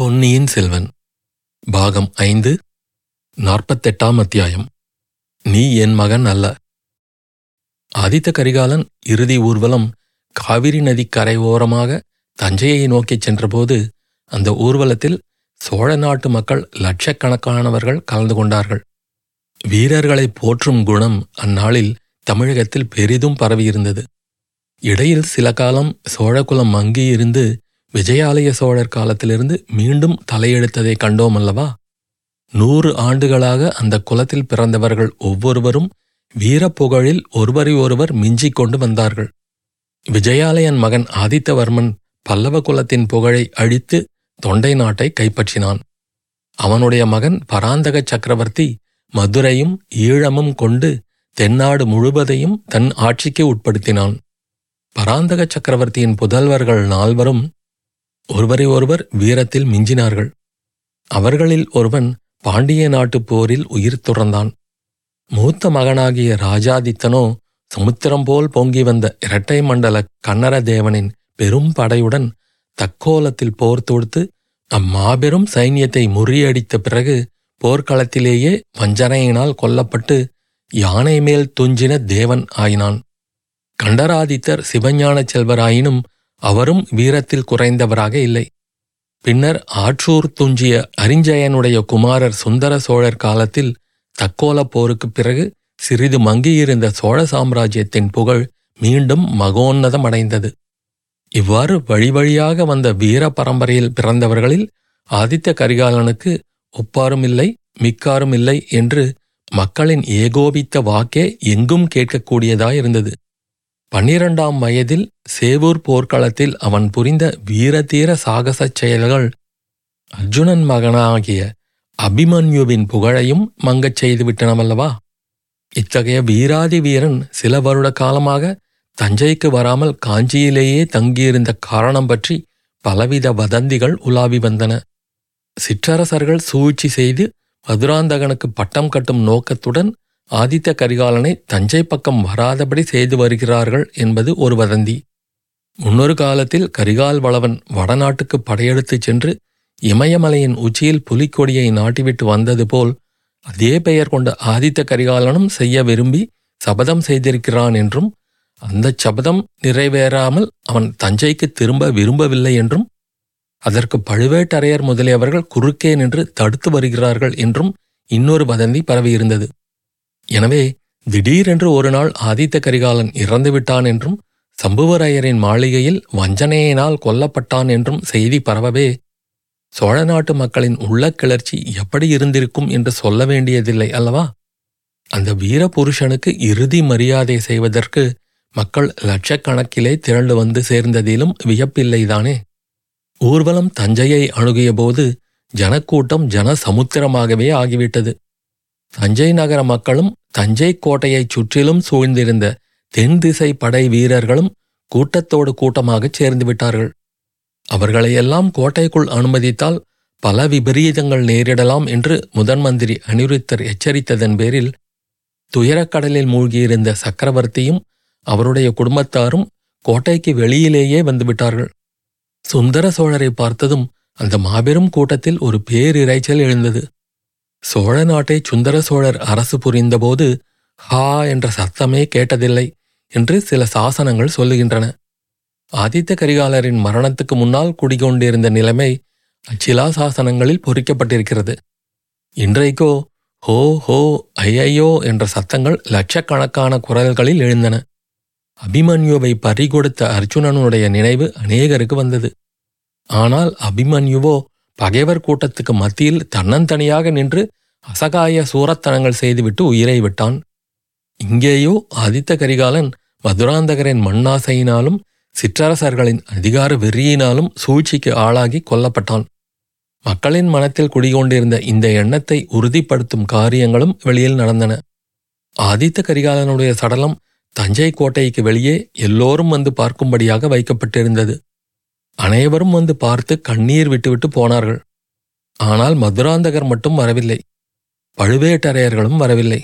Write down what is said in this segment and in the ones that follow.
பொன்னியின் செல்வன் பாகம் ஐந்து நாற்பத்தெட்டாம் அத்தியாயம். நீ என் மகன் அல்ல. ஆதித்த கரிகாலன் இறுதி ஊர்வலம் காவிரி நதி கரை ஓரமாக தஞ்சையை நோக்கிச் சென்றபோது அந்த ஊர்வலத்தில் சோழ நாட்டு மக்கள் லட்சக்கணக்கானவர்கள் கலந்து கொண்டார்கள். வீரர்களை போற்றும் குணம் அந்நாளில் தமிழகத்தில் பெரிதும் பரவியிருந்தது. இடையில் சில காலம் சோழகுலம் மங்கியிருந்து விஜயாலய சோழர் காலத்திலிருந்து மீண்டும் தலையெடுத்ததை கண்டோம் அல்லவா? நூறு ஆண்டுகளாக அந்த குலத்தில் பிறந்தவர்கள் ஒவ்வொருவரும் வீரப்புகழில் ஒருவரை ஒருவர் மிஞ்சிக் கொண்டு வந்தார்கள். விஜயாலயன் மகன் ஆதித்தவர்மன் பல்லவ குலத்தின் புகழை அழித்து தொண்டை நாட்டை கைப்பற்றினான். அவனுடைய மகன் பராந்தக சக்கரவர்த்தி மதுரையும் ஈழமும் கொண்டு தென்னாடு முழுவதையும் தன் ஆட்சிக்கு உட்படுத்தினான். பராந்தக சக்கரவர்த்தியின் புதல்வர்கள் நால்வரும் ஒருவரை ஒருவர் வீரத்தில் மிஞ்சினார்கள். அவர்களில் ஒருவன் பாண்டிய நாட்டுப் போரில் உயிர் துறந்தான். மூத்த மகனாகிய ராஜாதித்தனோ சமுத்திரம் போல் பொங்கி வந்த இரட்டை மண்டல கன்னர தேவனின் பெரும் படையுடன் தக்கோலத்தில் போர் தொடுத்து அம்மாபெரும் சைன்யத்தை முறியடித்த பிறகு போர்க்களத்திலேயே வஞ்சனையினால் கொல்லப்பட்டு யானை மேல் துஞ்சின தேவன் ஆயினான். கண்டராதித்தர் சிவஞான செல்வராயினும் அவரும் வீரத்தில் குறைந்தவராக இல்லை. பின்னர் ஆற்றூர் துஞ்சிய அரிஞ்சயனுடைய குமாரர் சுந்தர சோழர் காலத்தில் தக்கோலப் போருக்குப் பிறகு சிறிது மங்கியிருந்த சோழ சாம்ராஜ்யத்தின் புகழ் மீண்டும் மகோன்னதம் அடைந்தது இவ்வாறு வழி வழியாக வந்த வீர பரம்பரையில் பிறந்தவர்களில் ஆதித்த கரிகாலனுக்கு ஒப்பாரும் இல்லை மிக்காரும் இல்லை என்று மக்களின் ஏகோபித்த வாக்கே எங்கும் கேட்கக்கூடியதாயிருந்தது. பன்னிரண்டாம் வயதில் சேவூர் போர்க்களத்தில் அவன் புரிந்த வீரதீர சாகசச் செயல்கள் அர்ஜுனன் மகனாகிய அபிமன்யுவின் புகழையும் மங்கச் செய்துவிட்டனமல்லவா இத்தகைய வீராதி வீரன் சில வருட காலமாக தஞ்சைக்கு வராமல் காஞ்சியிலேயே தங்கியிருந்த காரணம் பற்றி பலவித வதந்திகள் உலாவி வந்தன. சிற்றரசர்கள் சூழ்ச்சி செய்து மதுராந்தகனுக்கு பட்டம் கட்டும் நோக்கத்துடன் ஆதித்த கரிகாலனை தஞ்சை பக்கம் வராதபடி செய்து வருகிறார்கள் என்பது ஒரு வதந்தி. முன்னொரு காலத்தில் கரிகால் வளவன் வடநாட்டுக்கு படையெடுத்துச் சென்று இமயமலையின் உச்சியில் புலிக்கொடியை நாட்டிவிட்டு வந்தது போல் அதே பெயர் கொண்ட ஆதித்த கரிகாலனும் செய்ய விரும்பி சபதம் செய்திருக்கிறான் என்றும் அந்தச் சபதம் நிறைவேறாமல் அவன் தஞ்சைக்கு திரும்ப விரும்பவில்லை என்றும் அதற்கு பழுவேட்டரையர் முதலியவர்கள் குறுக்கே நின்று தடுத்து வருகிறார்கள் என்றும் இன்னொரு வதந்தி பரவியிருந்தது. எனவே திடீரென்று ஒரு நாள் ஆதித்த கரிகாலன் இறந்துவிட்டான் என்றும் சம்புவரையரின் மாளிகையில் வஞ்சனையினால் கொல்லப்பட்டான் என்றும் செய்தி பரவவே சோழ நாட்டு மக்களின் உள்ள கிளர்ச்சி எப்படி இருந்திருக்கும் என்று சொல்ல வேண்டியதில்லை அல்லவா? அந்த வீர புருஷனுக்கு இறுதி மரியாதை செய்வதற்கு மக்கள் லட்சக்கணக்கிலே திரண்டு வந்து சேர்ந்ததிலும் வியப்பில்லைதானே? ஊர்வலம் தஞ்சையை அணுகியபோது ஜனக்கூட்டம் ஜன சமுத்திரமாகவே ஆகிவிட்டது. தஞ்சை நகர மக்களும் தஞ்சை கோட்டையைச் சுற்றிலும் சூழ்ந்திருந்த தென் திசை படை வீரர்களும் கூட்டத்தோடு கூட்டமாகச் சேர்ந்து விட்டார்கள். அவர்களையெல்லாம் கோட்டைக்குள் அனுமதித்தால் பல விபரீதங்கள் நேரிடலாம் என்று முதன்மந்திரி அனிருத்தர் எச்சரித்ததன் பேரில் துயரக்கடலில் மூழ்கியிருந்த சக்கரவர்த்தியும் அவருடைய குடும்பத்தாரும் கோட்டைக்கு வெளியிலேயே வந்துவிட்டார்கள். சுந்தர சோழரை பார்த்ததும் அந்த மாபெரும் கூட்டத்தில் ஒரு பேரிரைச்சல் எழுந்தது. சோழ நாட்டை சுந்தர சோழர் அரசு புரிந்தபோது ஹா என்ற சத்தமே கேட்டதில்லை என்று சில சாசனங்கள் சொல்லுகின்றன. ஆதித்த கரிகாலரின் மரணத்துக்கு முன்னால் குடிகொண்டிருந்த நிலைமை அச்சிலா சாசனங்களில் பொறிக்கப்பட்டிருக்கிறது. இன்றைக்கோ ஹோ ஹோ ஐயையோ என்ற சத்தங்கள் லட்சக்கணக்கான குரல்களில் எழுந்தன. அபிமன்யுவை பறிகொடுத்த அர்ஜுனனுடைய நினைவு அநேகருக்கு வந்தது. ஆனால் அபிமன்யுவோ பகைவர் கூட்டத்துக்கு மத்தியில் தன்னந்தனியாக நின்று அசகாய சூரத்தனங்கள் செய்துவிட்டு உயிரை விட்டான். இங்கேயோ ஆதித்த கரிகாலன் மதுராந்தகரின் மண்ணாசையினாலும் சிற்றரசர்களின் அதிகார வெறியினாலும் சூழ்ச்சிக்கு ஆளாகி கொல்லப்பட்டான். மக்களின் மனத்தில் குடிகொண்டிருந்த இந்த எண்ணத்தை உறுதிப்படுத்தும் காரியங்களும் வெளியில் நடந்தன. ஆதித்த கரிகாலனுடைய சடலம் தஞ்சை கோட்டைக்கு வெளியே எல்லோரும் வந்து பார்க்கும்படியாக வைக்கப்பட்டிருந்தது. அனைவரும் வந்து பார்த்து கண்ணீர் விட்டுவிட்டு போனார்கள். ஆனால் மதுராந்தகர் மட்டும் வரவில்லை. பழுவேட்டரையர்களும் வரவில்லை.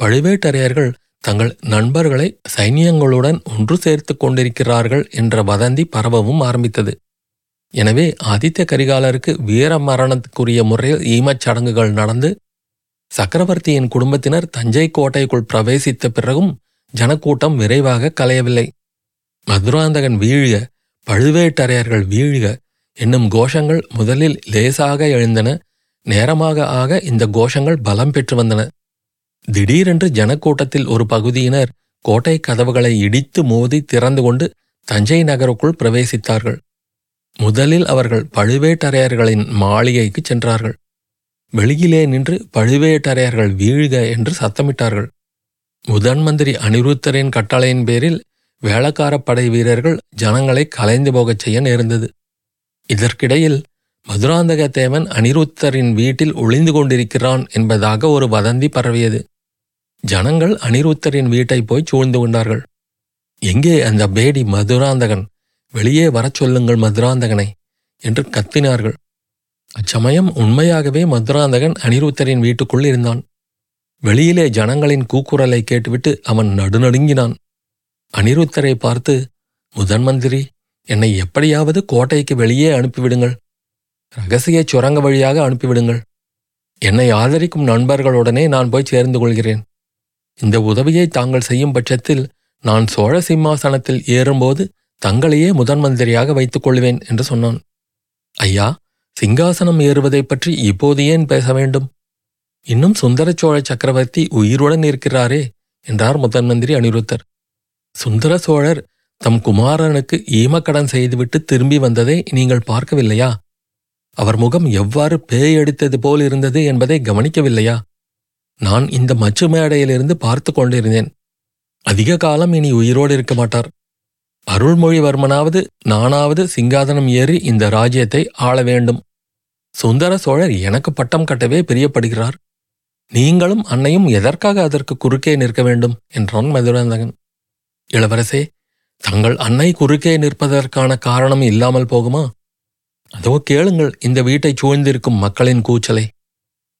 பழுவேட்டரையர்கள் தங்கள் நண்பர்களை சைனியங்களுடன் ஒன்று சேர்த்துக் கொண்டிருக்கிறார்கள் என்ற வதந்தி பரவவும் ஆரம்பித்தது. எனவே ஆதித்ய கரிகாலருக்கு வீர மரணத்துக்குரிய முறையில் ஈமச் சடங்குகள் நடந்து சக்கரவர்த்தியின் குடும்பத்தினர் தஞ்சை கோட்டைக்குள் பிரவேசித்த பிறகும் ஜனக்கூட்டம் விரைவாக கலையவில்லை. மதுராந்தகன் வீழ்க பழுவேட்டரையர்கள் வீழ்க என்னும் கோஷங்கள் முதலில் லேசாக எழுந்தன. நேரமாக ஆக இந்த கோஷங்கள் பலம் பெற்று வந்தன. திடீரென்று ஜனக்கூட்டத்தில் ஒரு பகுதியினர் கோட்டை கதவுகளை இடித்து மோதி திறந்து கொண்டு தஞ்சை நகருக்குள் பிரவேசித்தார்கள். முதலில் அவர்கள் பழுவேட்டரையர்களின் மாளிகைக்கு சென்றார்கள். வெளியிலே நின்று பழுவேட்டரையர்கள் வீழ்க என்று சத்தமிட்டார்கள். முதன் மந்திரி அனிருத்தரின் கட்டளையின் பேரில் வேளக்காரப் படை வீரர்கள் ஜனங்களை கலைந்து போகச் செய்ய நேர்ந்தது. இதற்கிடையில் மதுராந்தகத்தேவன் அனிருத்தரின் வீட்டில் ஒளிந்து கொண்டிருக்கிறான் என்பதாக ஒரு வதந்தி பரவியது. ஜனங்கள் அனிருத்தரின் வீட்டை போய் சூழ்ந்து கொண்டார்கள். எங்கே அந்த பேடி மதுராந்தகன்? வெளியே வரச் சொல்லுங்கள் மதுராந்தகனை என்று கத்தினார்கள். அச்சமயம் உண்மையாகவே மதுராந்தகன் அனிருத்தரின் வீட்டுக்குள் இருந்தான். வெளியிலே ஜனங்களின் கூக்குரலை கேட்டுவிட்டு அவன் நடுநடுங்கினான். அனிருத்தரை பார்த்து முதன் மந்திரி என்னை எப்படியாவது கோட்டைக்கு வெளியே அனுப்பிவிடுங்கள். ரகசிய சுரங்க வழியாக அனுப்பிவிடுங்கள். என்னை ஆதரிக்கும் நண்பர்களுடனே நான் போய் சேர்ந்து கொள்கிறேன் இந்த உதவியை தாங்கள் செய்யும் பட்சத்தில் நான் சோழ சிம்மாசனத்தில் ஏறும்போது தங்களையே முதன் மந்திரியாக வைத்துக் கொள்வேன் என்று சொன்னான். ஐயா சிங்காசனம் ஏறுவதைப் பற்றி இப்போது ஏன் பேச வேண்டும்? இன்னும் சுந்தர சோழ சக்கரவர்த்தி உயிருடன் இருக்கிறாரே என்றார் முதன் மந்திரி அனிருத்தர். சுந்தர சோழர் தம் குமாரனுக்கு ஈமக்கடன் செய்துவிட்டு திரும்பி வந்ததை நீங்கள் பார்க்கவில்லையா? அவர் முகம் எவ்வாறு பேயடித்தது போல் இருந்தது என்பதை கவனிக்கவில்லையா? நான் இந்த மச்சு மேடையிலிருந்து பார்த்து கொண்டிருந்தேன். அதிக காலம் இனி உயிரோடு இருக்க மாட்டார். அருள்மொழிவர்மனாவது நானாவது சிங்காதனம் ஏறி இந்த ராஜ்யத்தை ஆள வேண்டும். சுந்தர சோழர் எனக்கு பட்டம் கட்டவே பிரியப்படுகிறார். நீங்களும் அன்னையும் எதற்காக அதற்கு குறுக்கே நிற்க வேண்டும்? என்றான் மதுராந்தகன். இளவரசே தங்கள் அன்னை குறுக்கே நிற்பதற்கான காரணம் இல்லாமல் போகுமா? அதோ கேளுங்கள் இந்த வீட்டைச் சூழ்ந்திருக்கும் மக்களின் கூச்சலை.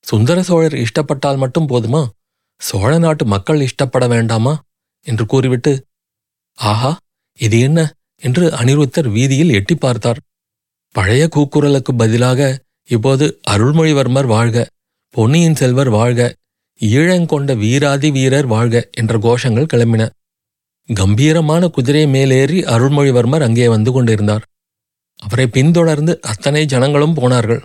சுந்தர சோழர் இஷ்டப்பட்டால் மட்டும் போதுமா? சோழ நாட்டு மக்கள் இஷ்டப்பட வேண்டாமா? என்று கூறிவிட்டு ஆஹா இது என்ன? என்று அனிருத்தர் வீதியில் எட்டி பார்த்தார். பழைய கூக்குரலுக்கு பதிலாக இப்போது அருள்மொழிவர்மர் வாழ்க பொன்னியின் செல்வர் வாழ்க ஈழங்கொண்ட வீராதி வீரர் வாழ்க என்ற கோஷங்கள் கிளம்பின. கம்பீரமான குதிரை மேலேறி அருள்மொழிவர்மர் அங்கே வந்து கொண்டிருந்தார். அவரை பின்தொடர்ந்து அத்தனை ஜனங்களும் போனார்கள்.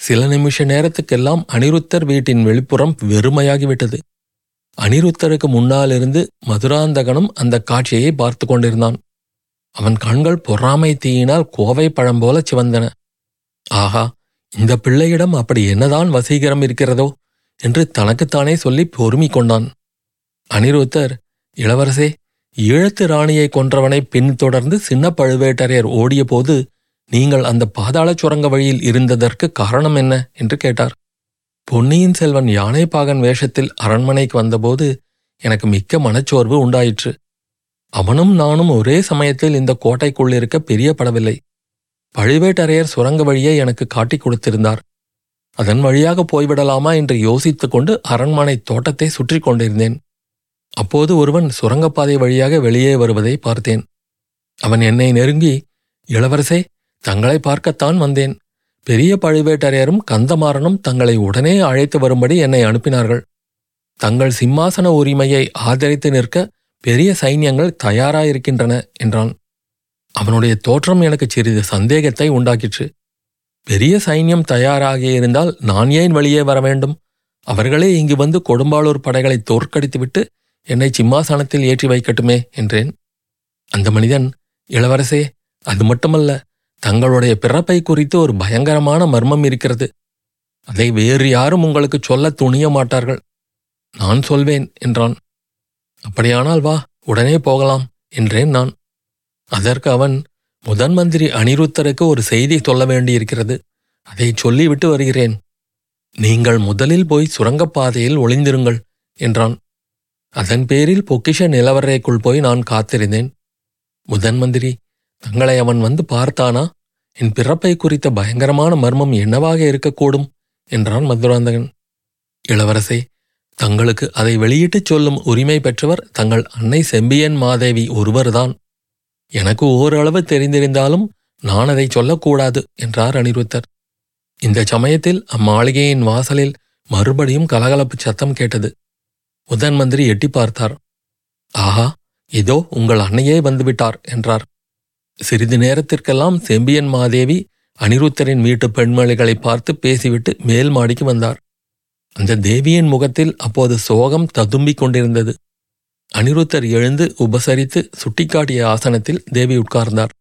சில நிமிஷ நேரத்துக்கெல்லாம் அனிருத்தர் வீட்டின் வெளிப்புறம் வெறுமையாகிவிட்டது. அனிருத்தருக்கு முன்னாலிருந்து மதுராந்தகனும் அந்த காட்சியை பார்த்து கொண்டிருந்தான். அவன் கண்கள் பொறாமை தீயினால் கோவை பழம் போல சிவந்தன. ஆஹா இந்த பிள்ளையிடம் அப்படி என்னதான் வசீகரம் இருக்கிறதோ? என்று தனக்குத்தானே சொல்லி பொறுமி கொண்டான். அனிருத்தர் இளவரசே ஈழத்து ராணியை கொன்றவனை பின்தொடர்ந்து சின்ன பழுவேட்டரையர் ஓடியபோது நீங்கள் அந்த பாதாள சுரங்க வழியில் இருந்ததற்கு காரணம் என்ன? என்று கேட்டார். பொன்னியின் செல்வன் யானைப்பாகன் வேஷத்தில் அரண்மனைக்கு வந்தபோது எனக்கு மிக்க மனச்சோர்வு உண்டாயிற்று. அவனும் நானும் ஒரே சமயத்தில் இந்த கோட்டைக்குள் இருக்க பிரியப்படவில்லை. பழுவேட்டரையர் சுரங்க வழியை எனக்கு காட்டிக் கொடுத்திருந்தார். அதன் வழியாக போய்விடலாமா என்று யோசித்துக் கொண்டு அரண்மனை தோட்டத்தை சுற்றி கொண்டிருந்தேன். அப்போது ஒருவன் சுரங்கப்பாதை வழியாக வெளியே வருவதை பார்த்தேன். அவன் என்னை நெருங்கி இளவரசே தங்களை பார்க்கத்தான் வந்தேன். பெரிய பழுவேட்டரையரும் கந்தமாறனும் தங்களை உடனே அழைத்து வரும்படி என்னை அனுப்பினார்கள். தங்கள் சிம்மாசன உரிமையை ஆதரித்து நிற்க பெரிய சைன்யங்கள் தயாராயிருக்கின்றன என்றான். அவனுடைய தோற்றம் எனக்கு சிறிது சந்தேகத்தை உண்டாக்கிற்று. பெரிய சைன்யம் தயாராகியிருந்தால் நான் ஏன் வெளியே வர வேண்டும்? அவர்களே இங்கு வந்து கொடும்பாளூர் படைகளை தோற்கடித்துவிட்டு என்னை சிம்மாசனத்தில் ஏற்றி வைக்கட்டுமே என்றேன். அந்த மனிதன் இளவரசே அது மட்டுமல்ல தங்களுடைய பிறப்பை குறித்து ஒரு பயங்கரமான மர்மம் இருக்கிறது. அதை வேறு யாரும் உங்களுக்கு சொல்ல துணிய மாட்டார்கள். நான் சொல்வேன் என்றான். அப்படியானால் வா உடனே போகலாம் என்றேன் நான். அதற்கு அவன் முதன் மந்திரி அனிருத்தருக்கு ஒரு செய்தி சொல்ல வேண்டியிருக்கிறது. அதை சொல்லிவிட்டு வருகிறேன். நீங்கள் முதலில் போய் சுரங்கப்பாதையில் ஒளிந்திருங்கள் என்றான். அதன் பேரில் பொக்கிஷ நிலவரைக்குள் போய் நான் காத்திருந்தேன். முதன் மந்திரி தங்களை அவன் வந்து பார்த்தானா? என் பிறப்பை குறித்த பயங்கரமான மர்மம் என்னவாக இருக்கக்கூடும்? என்றான் மதுராந்தகன். இளவரசே தங்களுக்கு அதை வெளியிட்டுச் சொல்லும் உரிமை பெற்றவர் தங்கள் அன்னை செம்பியன் மாதேவி ஒருவர்தான். எனக்கு ஓரளவு தெரிந்திருந்தாலும் நான் அதை சொல்லக்கூடாது என்றார் அனிருத்தர். இந்த சமயத்தில் அம்மாளிகையின் வாசலில் மறுபடியும் கலகலப்பு சத்தம் கேட்டது. முதன் மந்திரி எட்டி பார்த்தார். ஆஹா இதோ உங்கள் அன்னையே வந்துவிட்டார் என்றார். சிறிது நேரத்திற்கெல்லாம் செம்பியன் மாதேவி அனிருத்தரின் வீட்டு பெண்மணிகளை பார்த்து பேசிவிட்டு மேல் மாடிக்கு வந்தார். அந்த தேவியின் முகத்தில் அப்போது சோகம் ததும்பிக் கொண்டிருந்தது. அனிருத்தர் எழுந்து உபசரித்து சுட்டிக்காட்டிய ஆசனத்தில் தேவி உட்கார்ந்தார்.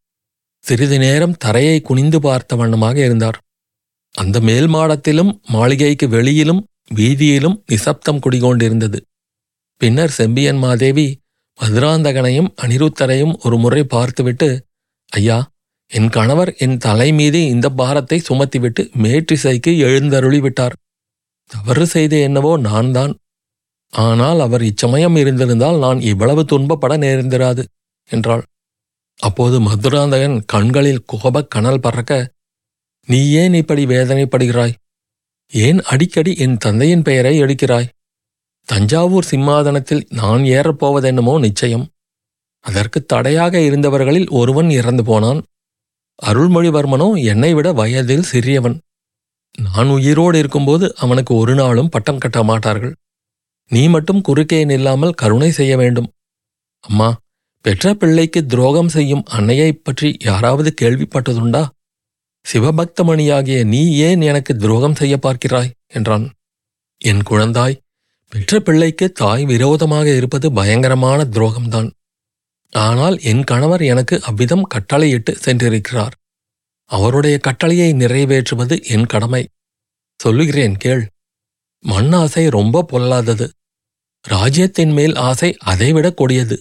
சிறிது நேரம் தரையை குனிந்து பார்த்த வண்ணமாக இருந்தார். அந்த மேல் மாடத்திலும் மாளிகைக்கு வெளியிலும் வீதியிலும் நிசப்தம் குடிகொண்டிருந்தது. பின்னர் செம்பியன் மாதேவி மதுராந்தகனையும் அனிருத்தரையும் ஒரு முறை பார்த்துவிட்டு ஐயா என் கணவர் என் தலை மீது இந்த பாரத்தை சுமத்திவிட்டு மேற்றிசைக்கு எழுந்தருளி விட்டார் தவறு செய்த என்னவோ நான் தான் ஆனால் அவர் இச்சமயம் இருந்திருந்தால் நான் இவ்வளவு துன்பப்பட நேர்ந்திராது என்றாள். அப்போது மதுராந்தகன் கண்களில் கோபக் கனல் பறக்க நீ ஏன் இப்படி வேதனைப்படுகிறாய்? ஏன் அடிக்கடி என் தந்தையின் பெயரை எடுக்கிறாய்? தஞ்சாவூர் சிம்மாதனத்தில் நான் ஏறப்போவதென்னமோ நிச்சயம். அதற்கு தடையாக இருந்தவர்களில் ஒருவன் இறந்து போனான். அருள்மொழிவர்மனோ என்னை விட வயதில் சிறியவன். நான் உயிரோடு இருக்கும்போது அவனுக்கு ஒரு நாளும் பட்டம் கட்ட மாட்டார்கள். நீ மட்டும் குறுக்கே நில்லாமல் கருணை செய்ய வேண்டும். அம்மா பெற்ற பிள்ளைக்கு துரோகம் செய்யும் அன்னையைப் பற்றி யாராவது கேள்விப்பட்டதுண்டா? சிவபக்தமணியாகிய நீ ஏன் எனக்கு துரோகம் செய்ய பார்க்கிறாய்? என்றான். என் குழந்தாய் பெற்ற பிள்ளைக்கு தாய் விரோதமாக இருப்பது பயங்கரமான துரோகம்தான். ஆனால் என் கணவர் எனக்கு அவ்விதம் கட்டளையிட்டு சென்றிருக்கிறார். அவருடைய கட்டளையை நிறைவேற்றுவது என் கடமை. சொல்லுகிறேன் கேள். மண்ணாசை ரொம்ப பொல்லாதது. ராஜ்யத்தின் மேல் ஆசை அதைவிட கொடியது.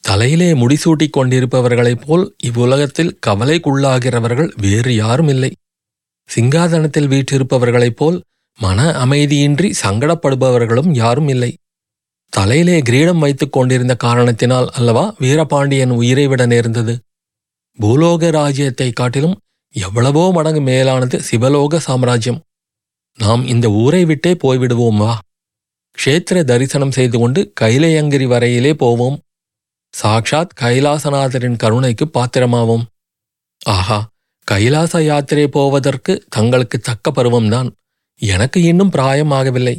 தலையிலே முடிசூட்டிக் கொண்டிருப்பவர்களைப் போல் இவ்வுலகத்தில் கவலைக்குள்ளாகிறவர்கள் வேறு யாரும் இல்லை. சிங்காதனத்தில் வீற்றிருப்பவர்களைப் போல் மன அமைதியின்றி சங்கடப்படுபவர்களும் யாரும் இல்லை. தலையிலே கிரீடம் வைத்துக் கொண்டிருந்த காரணத்தினால் அல்லவா வீரபாண்டியன் உயிரை விட நேர்ந்தது. பூலோக ராஜ்யத்தைக் காட்டிலும் எவ்வளவோ மடங்கு மேலானது சிவலோக சாம்ராஜ்யம். நாம் இந்த ஊரை விட்டே போய்விடுவோம்? வா க்ஷேத்திர தரிசனம் செய்து கொண்டு கைலையங்கிரி வரையிலே போவோம். சாக்ஷாத் கைலாசநாதரின் கருணைக்கு பாத்திரமாவோம். ஆஹா கைலாச யாத்திரை போவதற்கு தங்களுக்கு தக்க பருவம்தான். எனக்கு இன்னும் பிராயம் ஆகவில்லை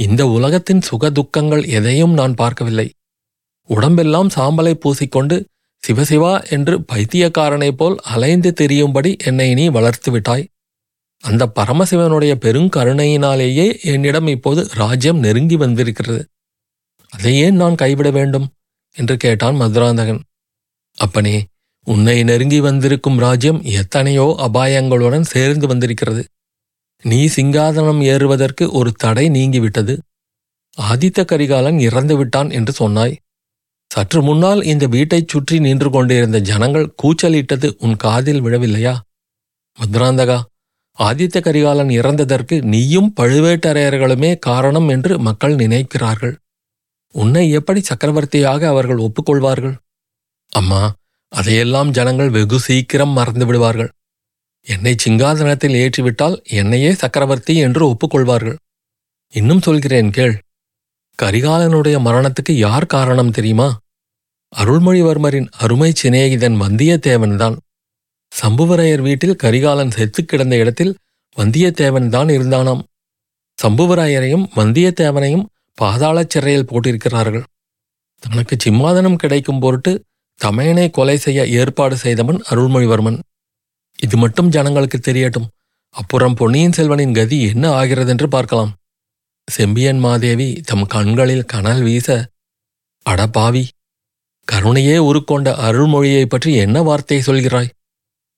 இந்த உலகத்தின் சுக துக்கங்கள் எதையும் நான் பார்க்கவில்லை. உடம்பெல்லாம் சாம்பலை பூசிக்கொண்டு சிவசிவா என்று பைத்தியக்காரனைப் போல் அலைந்து தெரியும்படி என்னை நீ வளர்த்து விட்டாய். அந்த பரமசிவனுடைய பெருங்கருணையினாலேயே என்னிடம் இப்போது ராஜ்யம் நெருங்கி வந்திருக்கிறது. அதை ஏன் நான் கைவிட வேண்டும்? என்று கேட்டான் மதுராந்தகன். அப்பனே உன்னை நெருங்கி வந்திருக்கும் ராஜ்யம் எத்தனையோ அபாயங்களுடன் சேர்ந்து வந்திருக்கிறது. நீ சிங்காதனம் ஏறுவதற்கு ஒரு தடை நீங்கிவிட்டது. ஆதித்த கரிகாலன் இறந்து விட்டான் என்று சொன்னாய். சற்று முன்னால் இந்த வீட்டைச் சுற்றி நின்று கொண்டிருந்த ஜனங்கள் கூச்சலிட்டது உன் காதில் விழவில்லையா? மதுராந்தகா ஆதித்த கரிகாலன் இறந்ததற்கு நீயும் பழுவேட்டரையர்களுமே காரணம் என்று மக்கள் நினைக்கிறார்கள். உன்னை எப்படி சக்கரவர்த்தியாக அவர்கள் ஒப்புக்கொள்வார்கள்? அம்மா அதையெல்லாம் ஜனங்கள் வெகு சீக்கிரம் மறந்து விடுவார்கள். என்னை சிங்காதனத்தில் ஏற்றிவிட்டால் என்னையே சக்கரவர்த்தி என்று ஒப்புக்கொள்வார்கள். இன்னும் சொல்கிறேன் கேள். கரிகாலனுடைய மரணத்துக்கு யார் காரணம் தெரியுமா? அருள்மொழிவர்மரின் அருமை சிநேகிதன் வந்தியத்தேவன்தான் சம்புவரையர் வீட்டில் கரிகாலன் செத்து கிடந்த இடத்தில் வந்தியத்தேவன் தான் இருந்தானாம். சம்புவராயரையும் வந்தியத்தேவனையும் பாதாளச் சிறையில் போட்டிருக்கிறார்கள். தனக்கு சிம்மாதனம் கிடைக்கும் பொருட்டு தமையனை கொலை செய்ய ஏற்பாடு செய்தவன் அருள்மொழிவர்மன். இது மட்டும் ஜனங்களுக்கு தெரியட்டும். அப்புறம் பொன்னியின் செல்வனின் கதி என்ன ஆகிறதென்று பார்க்கலாம். செம்பியன் மாதேவி தம் கண்களில் கனல் வீச அடப்பாவி கருணையே உருக்கொண்ட அருள்மொழியைப் பற்றி என்ன வார்த்தை சொல்கிறாய்?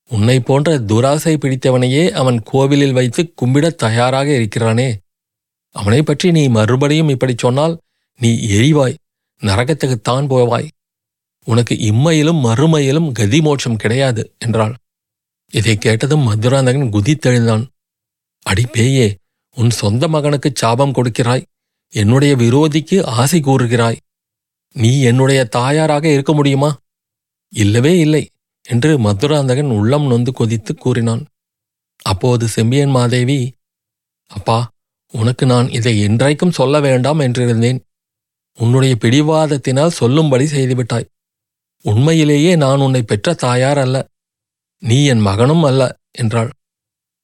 உன்னை போன்ற துராசை பிடித்தவனையே அவன் கோவிலில் வைத்து கும்பிடத் தயாராக இருக்கிறானே. அவனைப் பற்றி நீ மறுபடியும் இப்படிச் சொன்னால் நீ எரிவாய் நரகத்துக்குத்தான் போவாய். உனக்கு இம்மையிலும் மறுமையிலும் கதி மோட்சம் கிடையாது என்றாள். இதைக் கேட்டதும் மதுராந்தகன் குதித்தெழுந்தான் அடி பேயே உன் சொந்த மகனுக்கு சாபம் கொடுக்கிறாய். என்னுடைய விரோதிக்கு ஆசை கூறுகிறாய். நீ என்னுடைய தாயாராக இருக்க முடியுமா? இல்லவே இல்லை என்று மதுராந்தகன் உள்ளம் நொந்து கொதித்து கூறினான். அப்போது செம்பியன் மாதேவி அப்பா உனக்கு நான் இதை என்றைக்கும் சொல்ல வேண்டாம் என்றிருந்தேன். உன்னுடைய பிடிவாதத்தினால் சொல்லும்படி செய்துவிட்டாய். உண்மையிலேயே நான் உன்னை பெற்ற தாயார் அல்ல. நீ என் மகனும் அல்ல என்றாள்.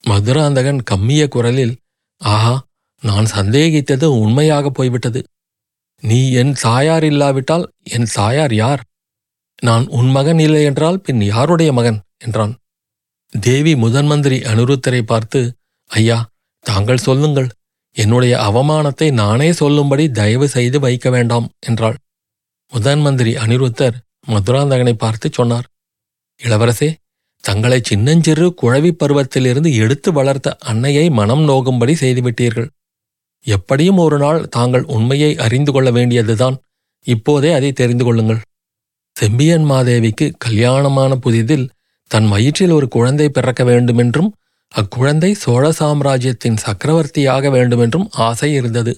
மதுராந்தகன் கம்மிய குரலில் ஆஹா நான் சந்தேகித்தது உண்மையாக போய்விட்டது. நீ என் சாயார் இல்லாவிட்டால் என் சாயார் யார்? நான் உன் மகன் இல்லை என்றால் பின் யாருடைய மகன்? என்றான். தேவி முதன்மந்திரி அனுருத்தரை பார்த்து ஐயா தாங்கள் சொல்லுங்கள். என்னுடைய அவமானத்தை நானே சொல்லும்படி தயவு செய்து வைக்க வேண்டாம் என்றாள். முதன்மந்திரி அனிருத்தர் மதுராந்தகனை பார்த்து சொன்னார் இளவரசே தங்களை சின்னஞ்சிறு குழவி பருவத்திலிருந்து எடுத்து வளர்த்த அன்னையை மனம் நோகும்படி செய்துவிட்டீர்கள். எப்படியும் ஒரு நாள் தாங்கள் உண்மையை அறிந்து கொள்ள வேண்டியதுதான். இப்போதே அதை தெரிந்து கொள்ளுங்கள். செம்பியன் மாதேவிக்கு கல்யாணமான புதிதில் தன் வயிற்றில் ஒரு குழந்தை பிறக்க வேண்டுமென்றும் அக்குழந்தை சோழ சாம்ராஜ்யத்தின் சக்கரவர்த்தியாக வேண்டுமென்றும் ஆசை இருந்தது.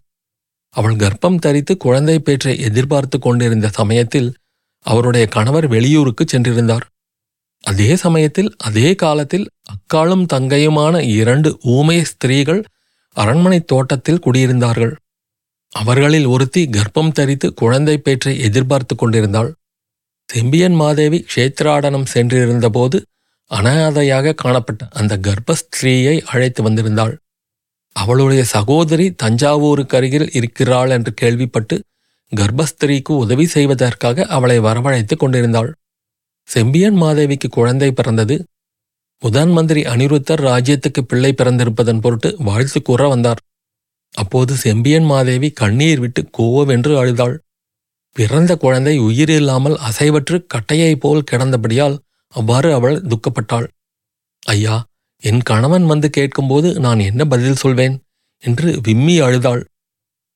அவள் கர்ப்பம் தரித்து குழந்தை பேற்றை எதிர்பார்த்து கொண்டிருந்த சமயத்தில் அவருடைய கணவர் வெளியூருக்கு சென்றிருந்தார். அதே சமயத்தில் அதே காலத்தில் அக்காளும் தங்கையுமான இரண்டு ஊமை ஸ்திரீகள் அரண்மனை தோட்டத்தில் குடியிருந்தார்கள். அவர்களில் ஒருத்தி கர்ப்பம் தரித்து குழந்தை பேற்றை எதிர்பார்த்து கொண்டிருந்தாள். செம்பியன் மாதேவி க்ஷேத்ராடனம் சென்றிருந்தபோது அனாதையாக காணப்பட்ட அந்த கர்ப்பஸ்திரீயை அழைத்து வந்திருந்தாள். அவளுடைய சகோதரி தஞ்சாவூருக்கு அருகில் இருக்கிறாள் என்று கேள்விப்பட்டு கர்ப்பஸ்திரீக்கு உதவி செய்வதற்காக அவளை வரவழைத்துக் கொண்டிருந்தாள். செம்பியன் மாதேவிக்கு குழந்தை பிறந்தது. முதன் மந்திரி அனிருத்தர் ராஜ்யத்துக்கு பிள்ளை பிறந்திருப்பதன் பொருட்டு வாழ்த்து கூற வந்தார். அப்போது செம்பியன் மாதேவி கண்ணீர் விட்டு கோவென்று அழுதாள். பிறந்த குழந்தை உயிரில்லாமல் அசைவற்று கட்டையைப் போல் கிடந்தபடியால் அவ்வாறு அவள் துக்கப்பட்டாள். ஐயா என் கணவன் வந்து கேட்கும்போது நான் என்ன பதில் சொல்வேன்? என்று விம்மி அழுதாள்.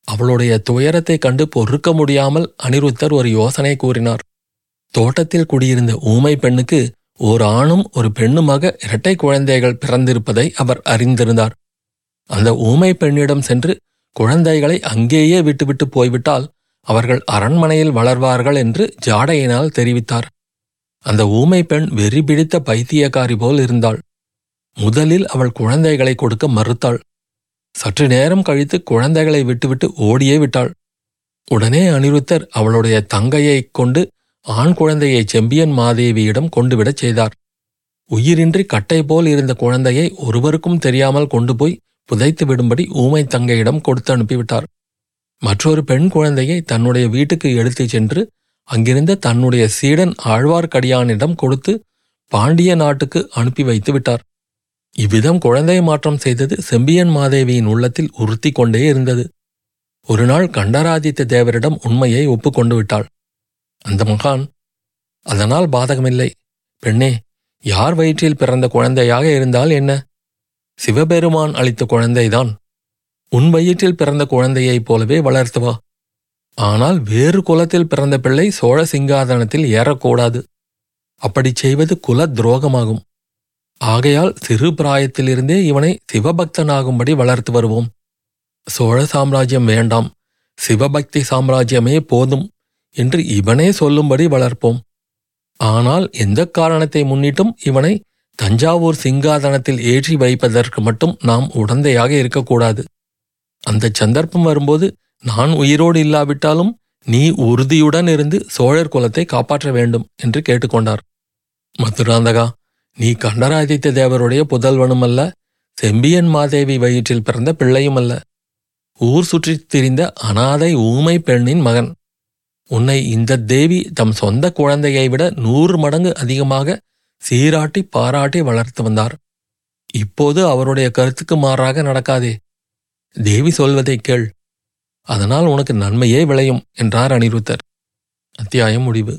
அவளுடைய துயரத்தைக் கண்டு பொறுக்க முடியாமல் அனிருத்தர் ஒரு யோசனை கூறினார். தோட்டத்தில் குடியிருந்த ஊமை பெண்ணுக்கு ஓர் ஆணும் ஒரு பெண்ணுமாக இரட்டை குழந்தைகள் பிறந்திருப்பதை அவர் அறிந்திருந்தார். அந்த ஊமை பெண்ணிடம் சென்று குழந்தைகளை அங்கேயே விட்டுவிட்டு போய்விட்டால் அவர்கள் அரண்மனையில் வளர்வார்கள் என்று ஜாடையினால் தெரிவித்தார். அந்த ஊமை பெண் வெறி பிடித்த பைத்தியக்காரி போல் இருந்தாள். முதலில் அவள் குழந்தைகளை கொடுக்க மறுத்தாள். சற்று நேரம் கழித்து குழந்தைகளை விட்டுவிட்டு ஓடியே விட்டாள். உடனே அனிருத்தர் அவளுடைய தங்கையைக் கொண்டு ஆண் குழந்தையை செம்பியன் மாதேவியிடம் கொண்டுவிடச் செய்தார். உயிரின்றி கட்டை போல் இருந்த குழந்தையை ஒருவருக்கும் தெரியாமல் கொண்டு போய் புதைத்து விடும்படி ஊமை தங்கையிடம் கொடுத்து அனுப்பிவிட்டார். மற்றொரு பெண் குழந்தையை தன்னுடைய வீட்டுக்கு எடுத்துச் சென்று அங்கிருந்த தன்னுடைய சீடன் ஆழ்வார்க்கடியானிடம் கொடுத்து பாண்டிய நாட்டுக்கு அனுப்பி வைத்து விட்டார். இவ்விதம் குழந்தை மாற்றம் செய்தது செம்பியன் மாதேவியின் உள்ளத்தில் உறுத்தி கொண்டே இருந்தது. ஒருநாள் கண்டராதித்த தேவரிடம் உண்மையை ஒப்புக்கொண்டு விட்டாள். அந்த மகான் அதனால் பாதகமில்லை. பெண்ணே யார் வயிற்றில் பிறந்த குழந்தையாக இருந்தால் என்ன? சிவபெருமான் அளித்த குழந்தைதான். உன் வயிற்றில் பிறந்த குழந்தையைப் போலவே வளர்த்துவா ஆனால் வேறு குலத்தில் பிறந்த பிள்ளை சோழ சிங்காதனத்தில் ஏறக்கூடாது. அப்படிச் செய்வது குல துரோகமாகும். ஆகையால் சிறு பிராயத்திலிருந்தே இவனை சிவபக்தனாகும்படி வளர்த்து வருவோம். சோழ சாம்ராஜ்யம் வேண்டாம். சிவபக்தி சாம்ராஜ்யமே போதும். என்று இவனே சொல்லும்படி வளர்ப்போம். ஆனால் எந்த காரணத்தை முன்னிட்டும் இவனை தஞ்சாவூர் சிங்காதனத்தில் ஏற்றி வைப்பதற்கு மட்டும் நாம் உடந்தையாக இருக்கக்கூடாது. அந்த சந்தர்ப்பம் வரும்போது நான் உயிரோடு இல்லாவிட்டாலும் நீ உறுதியுடன் இருந்து சோழர் குலத்தை காப்பாற்ற வேண்டும் என்று கேட்டுக்கொண்டார். மதுராந்தகா நீ கண்டராதித்த தேவருடைய புதல்வனும் அல்ல செம்பியன் மாதேவி வயிற்றில் பிறந்த பிள்ளையும் அல்ல ஊர் சுற்றித் திரிந்த அனாதை ஊமை பெண்ணின் மகன். உன்னை இந்த தேவி தம் சொந்த குழந்தையை விட நூறு மடங்கு அதிகமாக சீராட்டி பாராட்டி வளர்த்து வந்தார். இப்போது அவருடைய கருத்துக்கு மாறாக நடக்காதே. தேவி சொல்வதைக் கேள். அதனால் உனக்கு நன்மையே விளையும் என்றார் அனிருத்தர். அத்தியாயம் முடிவு.